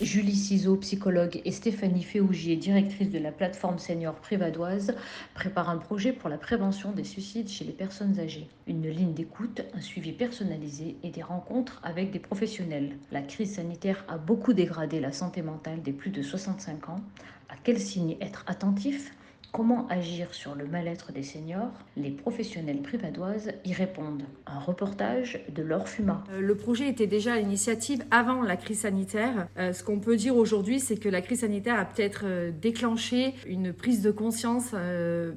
Julie Ciseaux, psychologue, et Stéphanie Féougier, directrice de la plateforme senior privadoise, préparent un projet pour la prévention des suicides chez les personnes âgées. Une ligne d'écoute, un suivi personnalisé et des rencontres avec des professionnels. La crise sanitaire a beaucoup dégradé la santé mentale des plus de 65 ans. À quels signes être attentif? Comment agir sur le mal-être des seniors Les professionnels privadoises y répondent. Un reportage de Laure Fuma. Euh, le projet était déjà à l'initiative avant la crise sanitaire. Euh, ce qu'on peut dire aujourd'hui, c'est que la crise sanitaire a peut-être euh, déclenché une prise de conscience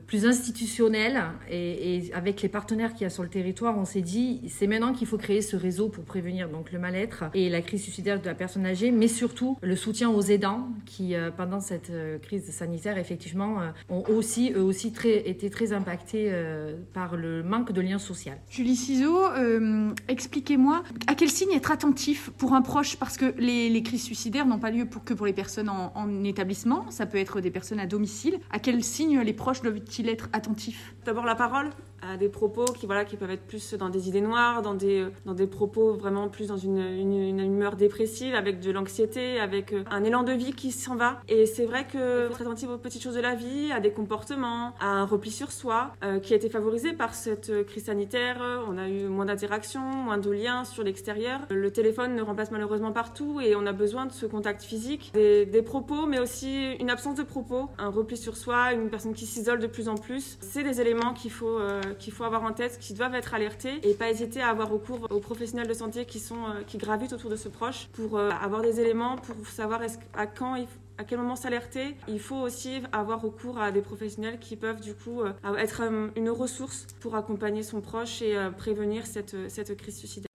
plus institutionnelle et, avec les partenaires qu'il y a sur le territoire, on s'est dit c'est maintenant qu'il faut créer ce réseau pour prévenir donc le mal-être et la crise suicidaire de la personne âgée, mais surtout le soutien aux aidants qui pendant cette crise sanitaire effectivement ont aussi, eux aussi très, été très impactés euh, par le manque de lien social. Julie Ciseaux, euh, expliquez-moi à quel signe être attentif pour un proche? Parce que les, crises suicidaires n'ont pas lieu pour, que pour les personnes en, en, établissement, ça peut être des personnes à domicile. À quel signe les proches doivent-ils être attentifs? D'abord la parole, à des propos qui, voilà, qui peuvent être plus dans des idées noires, dans des, dans des propos vraiment plus dans une, une, humeur dépressive, avec de l'anxiété, avec euh, un élan de vie qui s'en va. Et c'est vrai que très attentif aux petites choses de la vie, à des comportements, à un repli sur soi, euh, qui a été favorisé par cette crise sanitaire. On a eu moins d'interactions, moins de liens sur l'extérieur. Le téléphone ne remplace malheureusement partout et on a besoin de ce contact physique, des, propos, mais aussi une absence de propos, un repli sur soi, une personne qui s'isole de plus en plus. C'est des éléments qu'il faut euh, qu'il faut avoir en tête, qui doivent être alertés et pas hésiter à avoir recours aux professionnels de santé qui, sont, euh, qui gravitent autour de ce proche pour avoir des éléments, pour savoir à quand à quel moment s'alerter. Il faut aussi avoir recours à des professionnels qui peuvent du coup euh, être euh, une ressource pour accompagner son proche et euh, prévenir cette, cette crise suicidaire.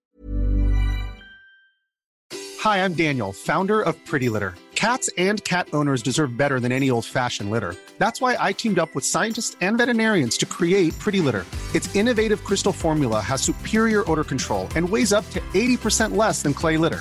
Hi, I'm Daniel, founder of Pretty Litter. Cats and cat owners deserve better than any old-fashioned litter. That's why I teamed up with scientists and veterinarians to create Pretty Litter. Its innovative crystal formula has superior odor control and weighs up to 80% less than clay litter.